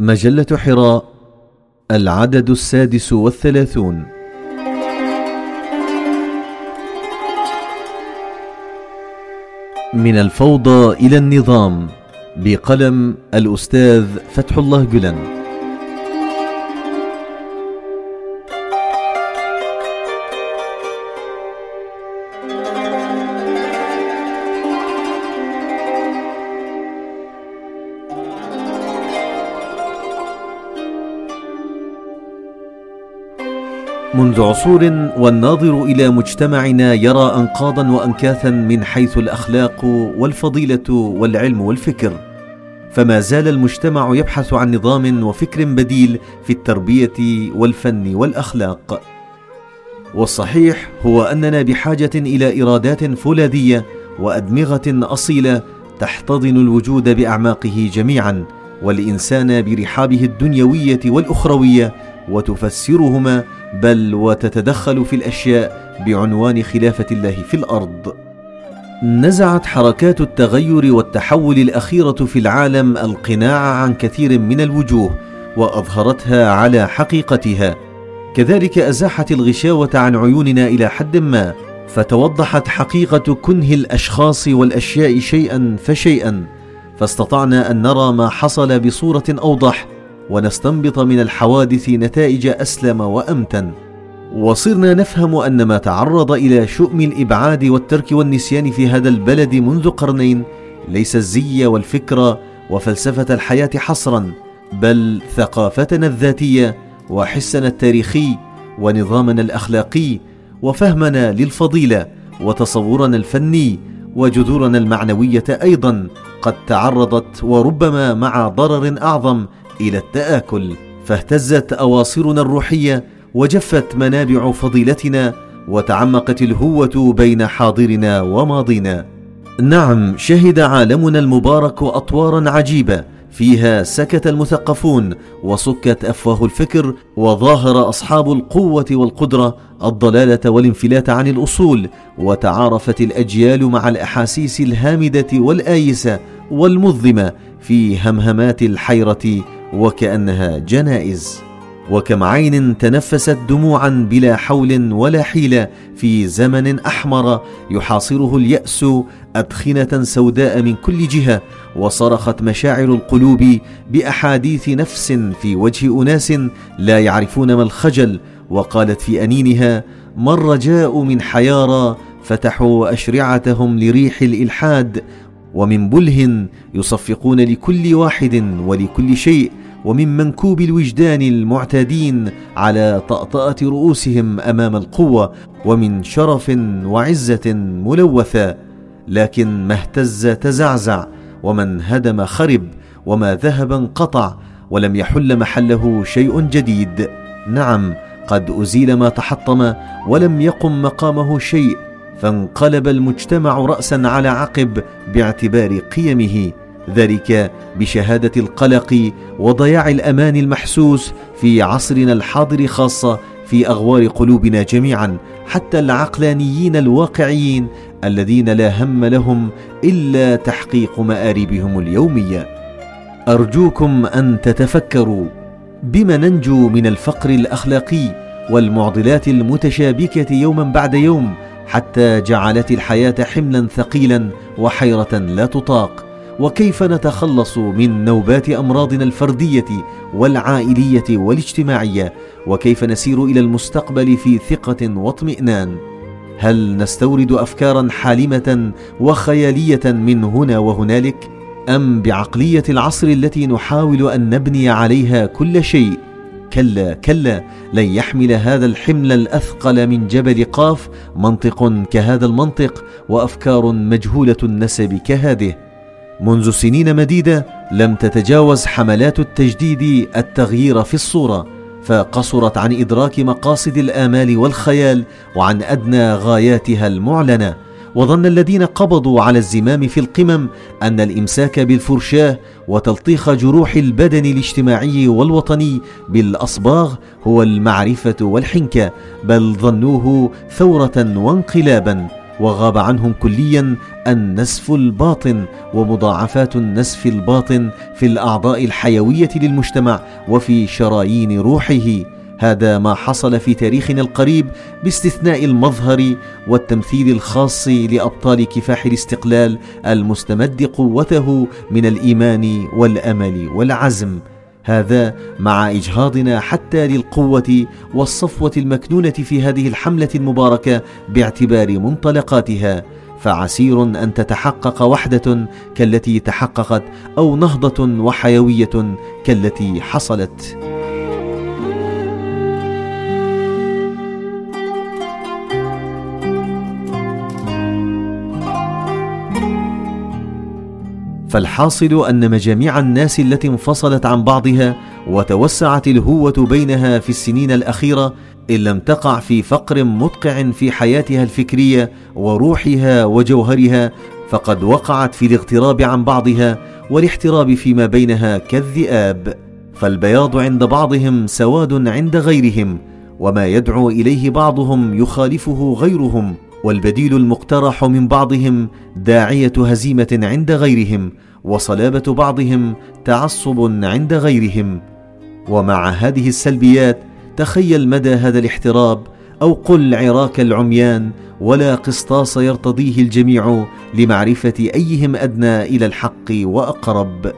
مجلة حراء العدد السادس والثلاثون. من الفوضى إلى النظام بقلم الأستاذ فتح الله جلن. منذ عصور والناظر إلى مجتمعنا يرى انقاضا وانكاثا من حيث الأخلاق والفضيلة والعلم والفكر. فما زال المجتمع يبحث عن نظام وفكر بديل في التربية والفن والأخلاق. والصحيح هو أننا بحاجة إلى إرادات فولاذية وأدمغة أصيلة تحتضن الوجود بأعماقه جميعا والإنسان برحابه الدنيوية والأخروية وتفسرهما بل وتتدخل في الأشياء بعنوان خلافة الله في الأرض. نزعت حركات التغير والتحول الأخيرة في العالم القناع عن كثير من الوجوه وأظهرتها على حقيقتها. كذلك أزاحت الغشاوة عن عيوننا إلى حد ما فتوضحت حقيقة كنه الأشخاص والأشياء شيئا فشيئا فاستطعنا أن نرى ما حصل بصورة أوضح ونستنبط من الحوادث نتائج أسلم وأمتن. وصرنا نفهم أن ما تعرض إلى شؤم الإبعاد والترك والنسيان في هذا البلد منذ قرنين ليس الزي والفكر وفلسفة الحياة حصرا بل ثقافتنا الذاتية وحسنا التاريخي ونظامنا الأخلاقي وفهمنا للفضيلة وتصورنا الفني وجذورنا المعنوية أيضا قد تعرضت وربما مع ضرر أعظم إلى التآكل. فاهتزت أواصرنا الروحية وجفت منابع فضيلتنا وتعمقت الهوة بين حاضرنا وماضينا. نعم شهد عالمنا المبارك أطوارا عجيبة. فيها سكت المثقفون وسكت أفواه الفكر وظاهر أصحاب القوة والقدرة الضلالة والانفلات عن الأصول وتعارفت الأجيال مع الأحاسيس الهامدة والآيسة والمظلمة في همهمات الحيرة وكأنها جنائز وكم عين تنفست دموعا بلا حول ولا حيلة في زمن أحمر يحاصره اليأس أدخنة سوداء من كل جهة وصرخت مشاعر القلوب بأحاديث نفس في وجه أناس لا يعرفون ما الخجل وقالت في أنينها ما الرجاء من حيارى فتحوا أشرعتهم لريح الإلحاد ومن بله يصفقون لكل واحد ولكل شيء ومن منكوب الوجدان المعتادين على طأطأة رؤوسهم أمام القوة ومن شرف وعزة ملوثة لكن ما اهتز تزعزع ومن هدم خرب وما ذهب انقطع ولم يحل محله شيء جديد. نعم قد أزيل ما تحطم ولم يقم مقامه شيء فانقلب المجتمع راسا على عقب باعتبار قيمه ذلك بشهادة القلق وضياع الأمان المحسوس في عصرنا الحاضر خاصة في أغوار قلوبنا جميعا حتى العقلانيين الواقعيين الذين لا هم لهم إلا تحقيق مآربهم اليومية. أرجوكم أن تتفكروا بما ننجو من الفقر الأخلاقي والمعضلات المتشابكة يوما بعد يوم حتى جعلت الحياة حملا ثقيلا وحيرة لا تطاق. وكيف نتخلص من نوبات أمراضنا الفردية والعائلية والاجتماعية؟ وكيف نسير إلى المستقبل في ثقة واطمئنان؟ هل نستورد افكارا حالمة وخيالية من هنا وهنالك؟ أم بعقلية العصر التي نحاول أن نبني عليها كل شيء؟ كلا كلا لن يحمل هذا الحمل الأثقل من جبل قاف منطق كهذا المنطق وأفكار مجهولة النسب كهذه. منذ سنين مديدة لم تتجاوز حملات التجديد التغيير في الصورة فقصرت عن إدراك مقاصد الآمال والخيال وعن أدنى غاياتها المعلنة. وظن الذين قبضوا على الزمام في القمم أن الإمساك بالفرشاة وتلطيخ جروح البدن الاجتماعي والوطني بالأصباغ هو المعرفة والحنكة بل ظنوه ثورة وانقلابا وغاب عنهم كليا النسف الباطن ومضاعفات النسف الباطن في الأعضاء الحيوية للمجتمع وفي شرايين روحه. هذا ما حصل في تاريخنا القريب باستثناء المظهر والتمثيل الخاص لأبطال كفاح الاستقلال المستمد قوته من الإيمان والأمل والعزم. هذا مع إجهاضنا حتى للقوة والصفوة المكنونة في هذه الحملة المباركة باعتبار منطلقاتها. فعسير أن تتحقق وحدة كالتي تحققت أو نهضة وحيوية كالتي حصلت. فالحاصل أن مجاميع الناس التي انفصلت عن بعضها وتوسعت الهوة بينها في السنين الأخيرة إن لم تقع في فقر مدقع في حياتها الفكرية وروحها وجوهرها فقد وقعت في الاغتراب عن بعضها والاحتراب فيما بينها كالذئاب. فالبياض عند بعضهم سواد عند غيرهم وما يدعو إليه بعضهم يخالفه غيرهم. والبديل المقترح من بعضهم داعية هزيمة عند غيرهم وصلابة بعضهم تعصب عند غيرهم. ومع هذه السلبيات تخيل مدى هذا الاحتراب أو قل عراك العميان ولا قسطاس يرتضيه الجميع لمعرفة أيهم أدنى إلى الحق وأقرب.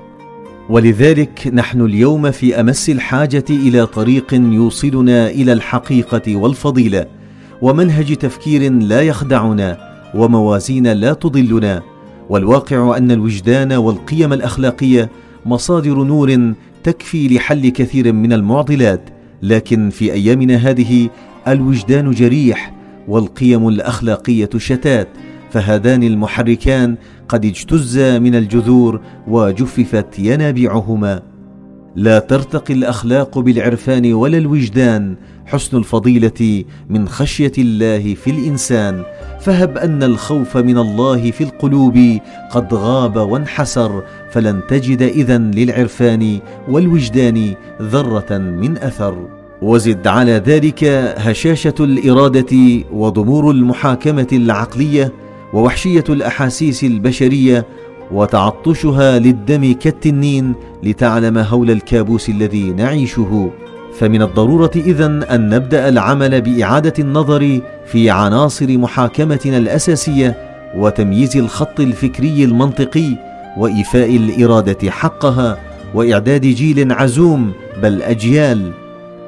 ولذلك نحن اليوم في أمس الحاجة إلى طريق يوصلنا إلى الحقيقة والفضيلة. ومنهج تفكير لا يخدعنا وموازين لا تضلنا. والواقع أن الوجدان والقيم الأخلاقية مصادر نور تكفي لحل كثير من المعضلات لكن في أيامنا هذه الوجدان جريح والقيم الأخلاقية شتات فهذان المحركان قد اجتزا من الجذور وجففت ينابيعهما. لا ترتقي الأخلاق بالعرفان ولا الوجدان حسن الفضيلة من خشية الله في الإنسان. فهب أن الخوف من الله في القلوب قد غاب وانحسر فلن تجد إذا للعرفان والوجدان ذرة من أثر. وزد على ذلك هشاشة الإرادة وضمور المحاكمة العقلية ووحشية الأحاسيس البشرية وتعطشها للدم كالتنين لتعلم هول الكابوس الذي نعيشه. فمن الضرورة إذن أن نبدأ العمل بإعادة النظر في عناصر محاكمتنا الأساسية وتمييز الخط الفكري المنطقي وإيفاء الإرادة حقها وإعداد جيل عزوم بل أجيال.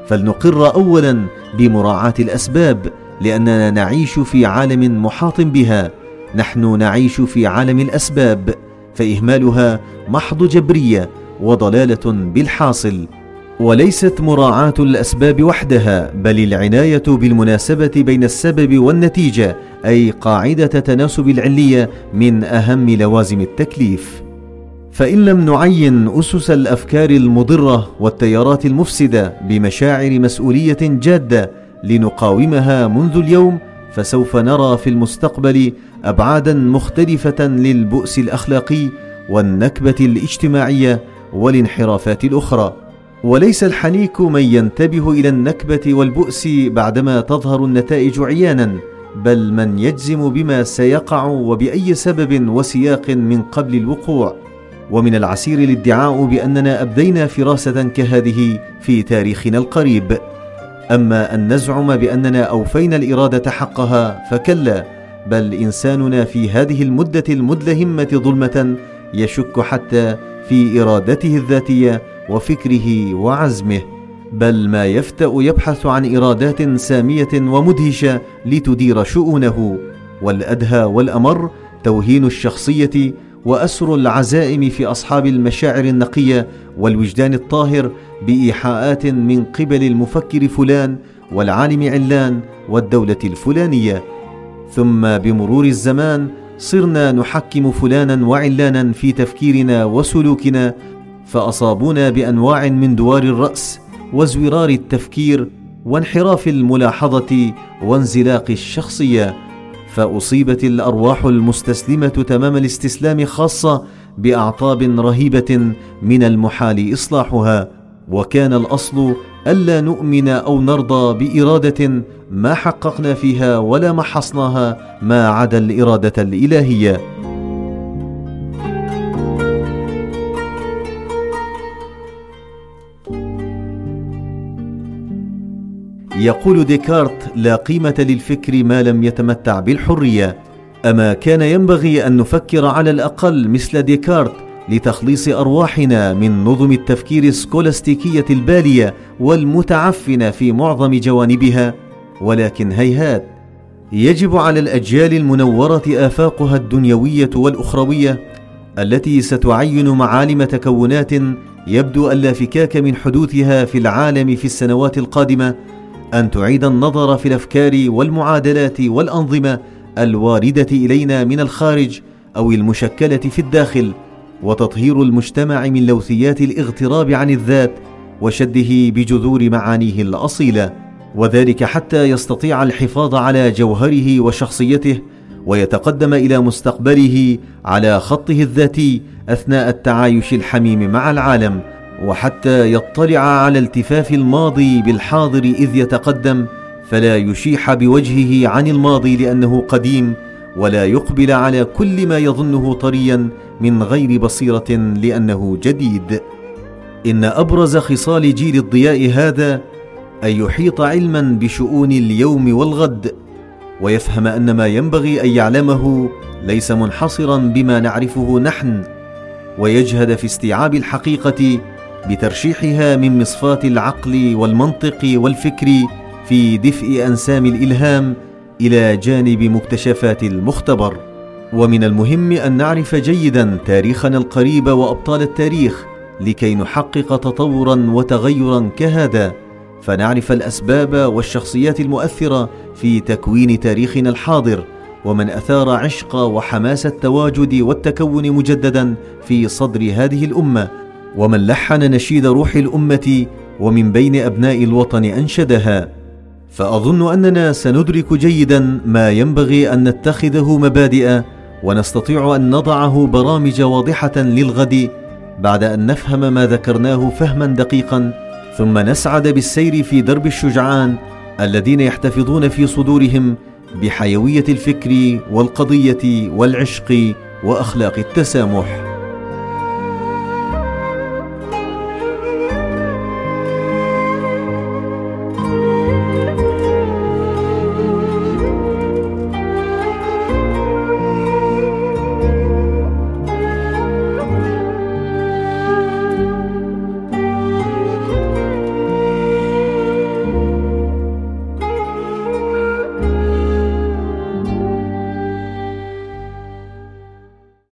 فلنقر اولا بمراعاة الأسباب لأننا نعيش في عالم محاط بها. نحن نعيش في عالم الأسباب. فإهمالها محض جبرية وضلالة بالحاصل. وليست مراعاة الأسباب وحدها بل العناية بالمناسبة بين السبب والنتيجة أي قاعدة تناسب العلية من أهم لوازم التكليف. فإن لم نعين أسس الأفكار المضرة والتيارات المفسدة بمشاعر مسؤولية جادة لنقاومها منذ اليوم فسوف نرى في المستقبل أبعادا مختلفة للبؤس الأخلاقي والنكبة الاجتماعية والانحرافات الأخرى. وليس الحنيك من ينتبه إلى النكبة والبؤس بعدما تظهر النتائج عيانا بل من يجزم بما سيقع وبأي سبب وسياق من قبل الوقوع. ومن العسير الادعاء بأننا أبدينا فراسة كهذه في تاريخنا القريب. أما أن نزعم بأننا أوفينا الإرادة حقها فكلا بل إنساننا في هذه المدة المدلهمة ظلمة يشك حتى في إرادته الذاتية وفكره وعزمه بل ما يفتأ يبحث عن إرادات سامية ومدهشة لتدير شؤونه والأدهى والأمر توهين الشخصية وأسر العزائم في أصحاب المشاعر النقية والوجدان الطاهر بإيحاءات من قبل المفكر فلان والعالم علان والدولة الفلانية. ثم بمرور الزمان صرنا نحكم فلانا وعلانا في تفكيرنا وسلوكنا فأصابونا بأنواع من دوار الرأس وازورار التفكير وانحراف الملاحظة وانزلاق الشخصية. فأصيبت الأرواح المستسلمة تمام الاستسلام خاصة باعطاب رهيبة من المحال إصلاحها وكان الأصل ألا نؤمن أو نرضى بإرادة ما حققنا فيها ولا محصناها ما عدا الإرادة الإلهية. يقول ديكارت لا قيمة للفكر ما لم يتمتع بالحرية. أما كان ينبغي أن نفكر على الأقل مثل ديكارت لتخليص أرواحنا من نظم التفكير السكولاستيكيه البالية والمتعفنة في معظم جوانبها. ولكن هيهات يجب على الأجيال المنورة آفاقها الدنيوية والأخروية التي ستعين معالم تكونات يبدو أن لا فكاك من حدوثها في العالم في السنوات القادمة أن تعيد النظر في الأفكار والمعادلات والأنظمة الواردة إلينا من الخارج أو المشكلة في الداخل وتطهير المجتمع من لوثيات الاغتراب عن الذات وشده بجذور معانيه الأصيلة. وذلك حتى يستطيع الحفاظ على جوهره وشخصيته ويتقدم إلى مستقبله على خطه الذاتي أثناء التعايش الحميم مع العالم. وحتى يطلع على التفاف الماضي بالحاضر إذ يتقدم فلا يشيح بوجهه عن الماضي لأنه قديم ولا يقبل على كل ما يظنه طريا من غير بصيرة لأنه جديد. إن أبرز خصال جيل الضياء هذا أن يحيط علما بشؤون اليوم والغد ويفهم أن ما ينبغي أن يعلمه ليس منحصرا بما نعرفه نحن ويجهد في استيعاب الحقيقة بترشيحها من مصفاه العقل والمنطق والفكر في دفء أنسام الإلهام إلى جانب مكتشفات المختبر. ومن المهم أن نعرف جيدا تاريخنا القريب وأبطال التاريخ لكي نحقق تطورا وتغيرا كهذا. فنعرف الأسباب والشخصيات المؤثرة في تكوين تاريخنا الحاضر ومن أثار عشق وحماس التواجد والتكون مجددا في صدر هذه الأمة. ومن لحن نشيد روح الأمة ومن بين أبناء الوطن أنشدها فأظن أننا سندرك جيدا ما ينبغي أن نتخذه مبادئ ونستطيع أن نضعه برامج واضحة للغد بعد أن نفهم ما ذكرناه فهما دقيقا ثم نسعد بالسير في درب الشجعان الذين يحتفظون في صدورهم بحيوية الفكر والقضية والعشق وأخلاق التسامح.